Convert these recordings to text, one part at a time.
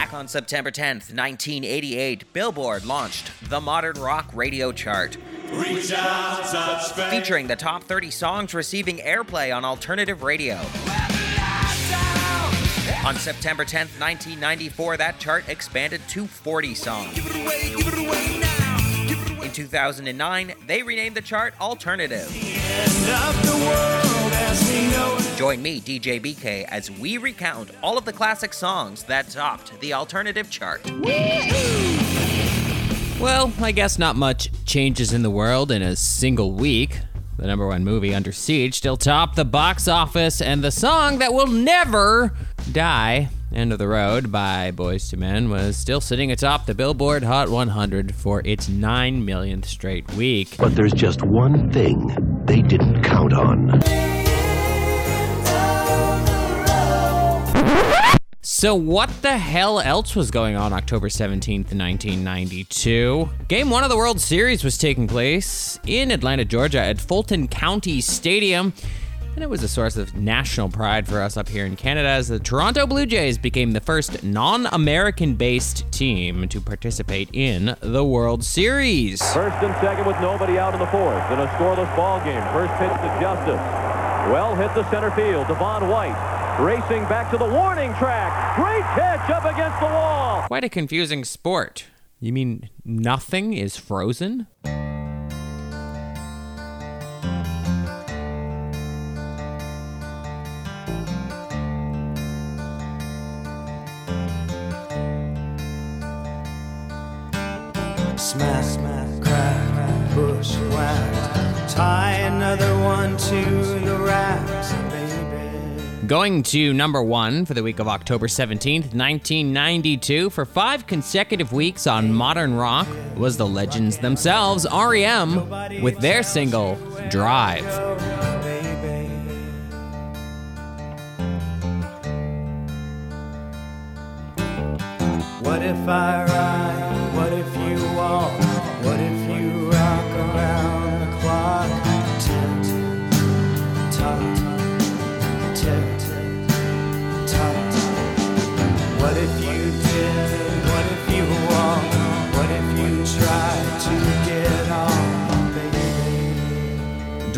Back on September 10th, 1988, Billboard launched the Modern Rock Radio Chart. Featuring the top 30 songs receiving airplay on alternative radio. On September 10th, 1994, that chart expanded to 40 songs. In 2009, they renamed the chart Alternative. Join me, DJ BK, as we recount all of the classic songs that topped the Alternative chart. Well, I guess not much changes in the world in a single week. The number one movie, Under Siege, still topped the box office, and the song that will never die, End of the Road by Boyz II Men, was still sitting atop the Billboard Hot 100 for its 9 millionth straight week. But there's just one thing they didn't count on. So, what the hell else was going on October 17th, 1992? Game one of the World Series was taking place in Atlanta, Georgia at Fulton County Stadium. And it was a source of national pride for us up here in Canada as the Toronto Blue Jays became the first non American based team to participate in the World Series. First and second with nobody out in the fourth in a scoreless ball game. First pitch to Justice. Well hit the center field. Devon White racing back to the warning track. Great catch up against the wall. Quite a confusing sport. You mean nothing is frozen? Going to number one for the week of October 17th, 1992, for five consecutive weeks on Modern Rock was the legends themselves, REM, with their single, Drive. What if I ride?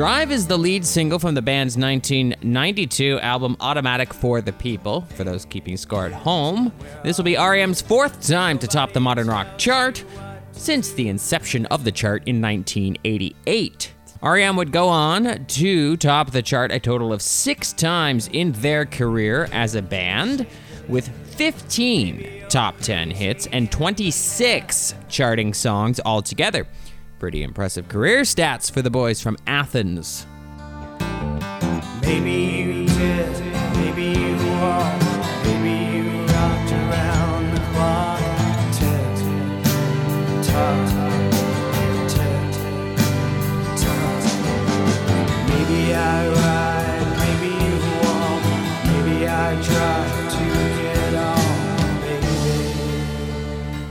Drive is the lead single from the band's 1992 album Automatic for the People. For those keeping score at home, this will be REM's fourth time to top the modern rock chart since the inception of the chart in 1988. REM would go on to top the chart a total of six times in their career as a band, with 15 top 10 hits and 26 charting songs altogether. Pretty impressive career stats for the boys from Athens. Maybe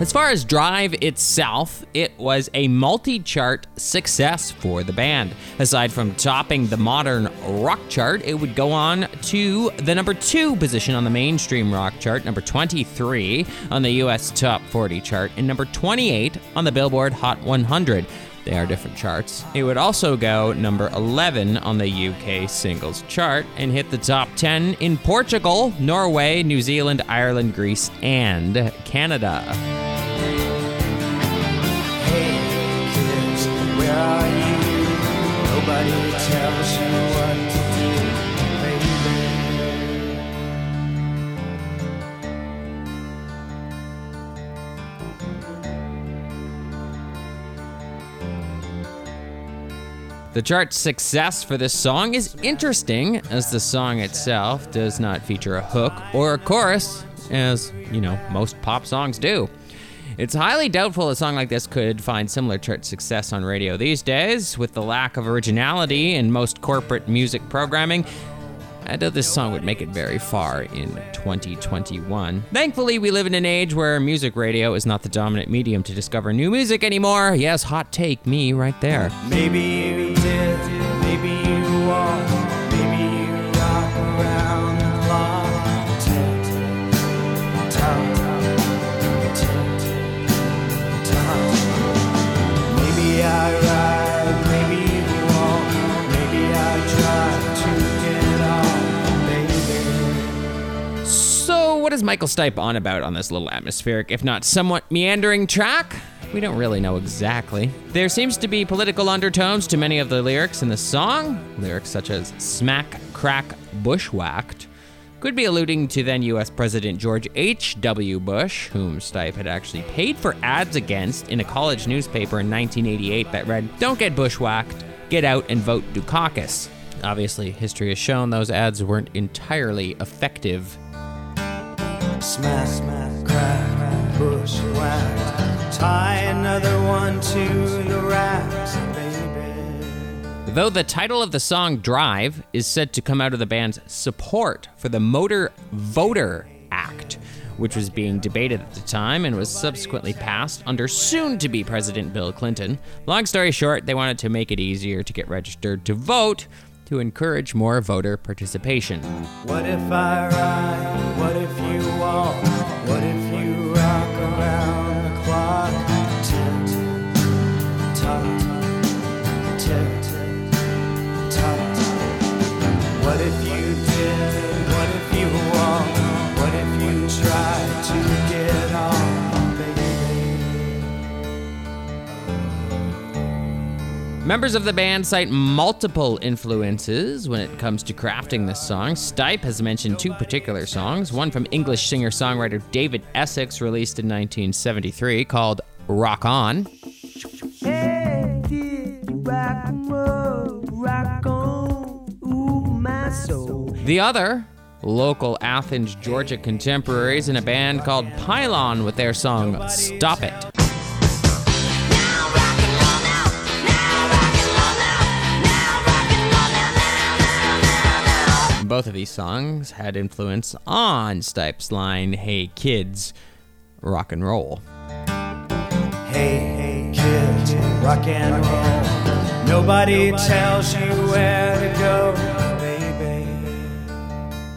As far as Drive itself, it was a multi chart success for the band. Aside from topping the modern rock chart, it would go on to the number two position on the mainstream rock chart, number 23 on the US Top 40 chart, and number 28 on the Billboard Hot 100. They are different charts. It would also go number 11 on the UK singles chart and hit the top 10 in Portugal, Norway, New Zealand, Ireland, Greece, and Canada. Tells you what to do, baby. The chart success for this song is interesting, as the song itself does not feature a hook or a chorus, as, you know, most pop songs do. It's highly doubtful a song like this could find similar chart success on radio these days, with the lack of originality in most corporate music programming. I doubt this song would make it very far in 2021. Thankfully, we live in an age where music radio is not the dominant medium to discover new music anymore. Yes, hot take me right there. Maybe what is Michael Stipe on about on this little atmospheric, if not somewhat meandering track? We don't really know exactly. There seems to be political undertones to many of the lyrics in the song. Lyrics such as smack, crack, bushwhacked could be alluding to then US President George H.W. Bush, whom Stipe had actually paid for ads against in a college newspaper in 1988 that read, Don't get bushwhacked, get out and vote Dukakis. Obviously, history has shown those ads weren't entirely effective. Smack, smack, crack, bushwhacked. Tie another one to the racks, baby. Though the title of the song Drive is said to come out of the band's support for the Motor Voter Act, which was being debated at the time and was subsequently passed under soon to be President Bill Clinton. Long story short, they wanted to make it easier to get registered to vote to encourage more voter participation. What if I ride? What if Members of the band cite multiple influences when it comes to crafting this song. Stipe has mentioned two particular songs, one from English singer songwriter David Essex, released in 1973, called Rock On. The other, local Athens, Georgia contemporaries in a band called Pylon with their song Stop It. Both of these songs had influence on Stipe's line, Hey kids, rock and roll. Hey, hey, kids, rock and roll. Nobody tells you where to go, baby.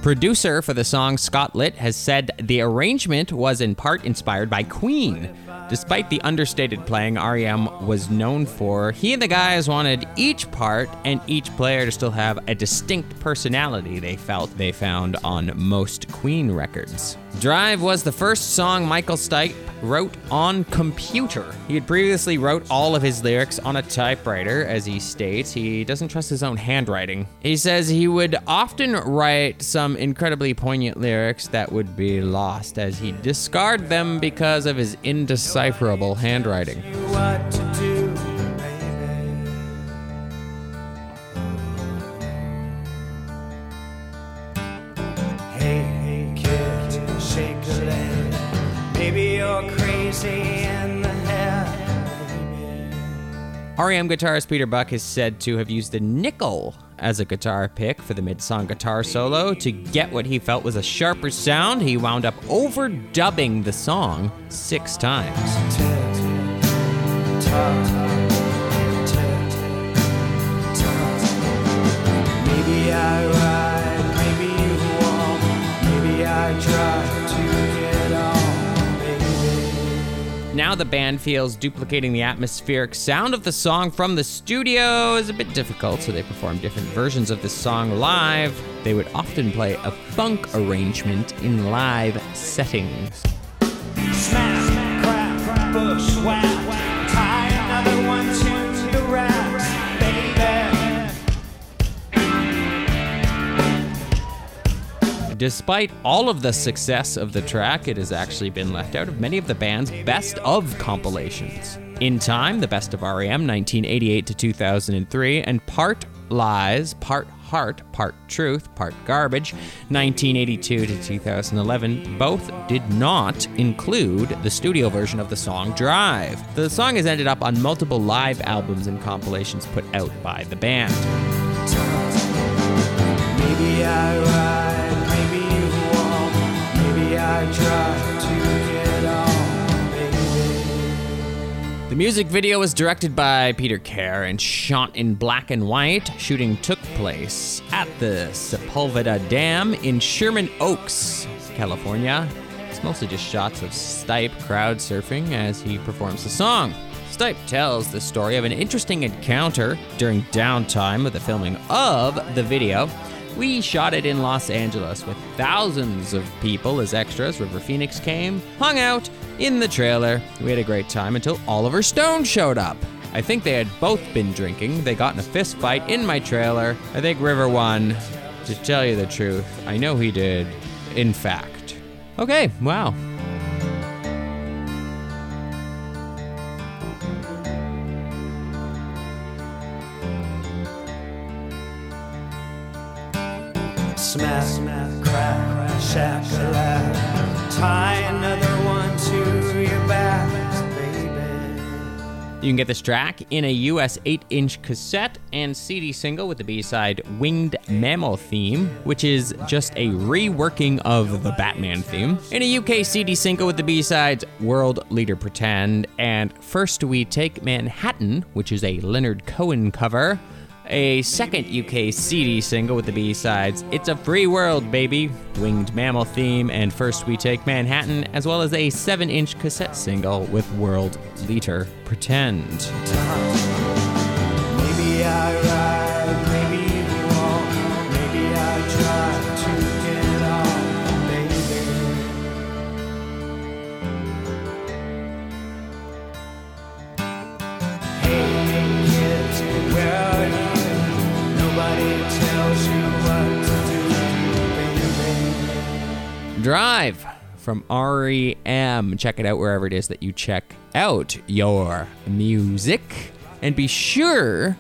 Producer for the song Scott Litt has said the arrangement was in part inspired by Queen. Despite the understated playing REM was known for, he and the guys wanted each part and each player to still have a distinct personality they felt they found on most Queen records. Drive was the first song Michael Stipe wrote on computer. He had previously wrote all of his lyrics on a typewriter, as he states. He doesn't trust his own handwriting. He says he would often write some incredibly poignant lyrics that would be lost as he discard them because of his indecipherable handwriting. What to do, baby? Hey, hey, kid, shake a leg. Maybe you're crazy in the head, baby. REM guitarist Peter Buck is said to have used a nickel as a guitar pick for the mid song guitar solo. To get what he felt was a sharper sound, he wound up overdubbing the song six times. Maybe I Now the band feels duplicating the atmospheric sound of the song from the studio is a bit difficult, so they perform different versions of the song live. They would often play a funk arrangement in live settings. Smack, crack, bushwhack, Despite all of the success of the track, it has actually been left out of many of the band's best of compilations. In Time, the best of REM 1988 to 2003, and Part Lies, Part Heart, Part Truth, Part Garbage 1982 to 2011 both did not include the studio version of the song Drive. The song has ended up on multiple live albums and compilations put out by the band. The music video was directed by Peter Care and shot in black and white. Shooting took place at the Sepulveda Dam in Sherman Oaks, California. It's mostly just shots of Stipe crowd surfing as he performs the song. Stipe tells the story of an interesting encounter during downtime of the filming of the video. We shot it in Los Angeles with thousands of people as extras. River Phoenix came, hung out in the trailer. We had a great time until Oliver Stone showed up. I think they had both been drinking. They got in a fist fight in my trailer. I think River won. To tell you the truth, I know he did. In fact. Okay, wow. You can get this track in a US 8 inch cassette and CD single with the B side Winged Mammal theme, which is just a reworking of the Batman theme. In a UK CD single with the B sides World Leader Pretend and First We Take Manhattan, which is a Leonard Cohen cover. A second UK CD single with the B sides It's a Free World, Baby, Winged Mammal theme, and First We Take Manhattan, as well as a 7 inch cassette single with World Leader Pretend. Drive from REM. Check it out wherever it is that you check out your music. And be sure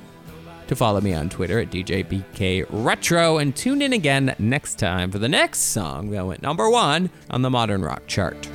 to follow me on Twitter at DJBK Retro and tune in again next time for the next song that went number one on the Modern Rock chart.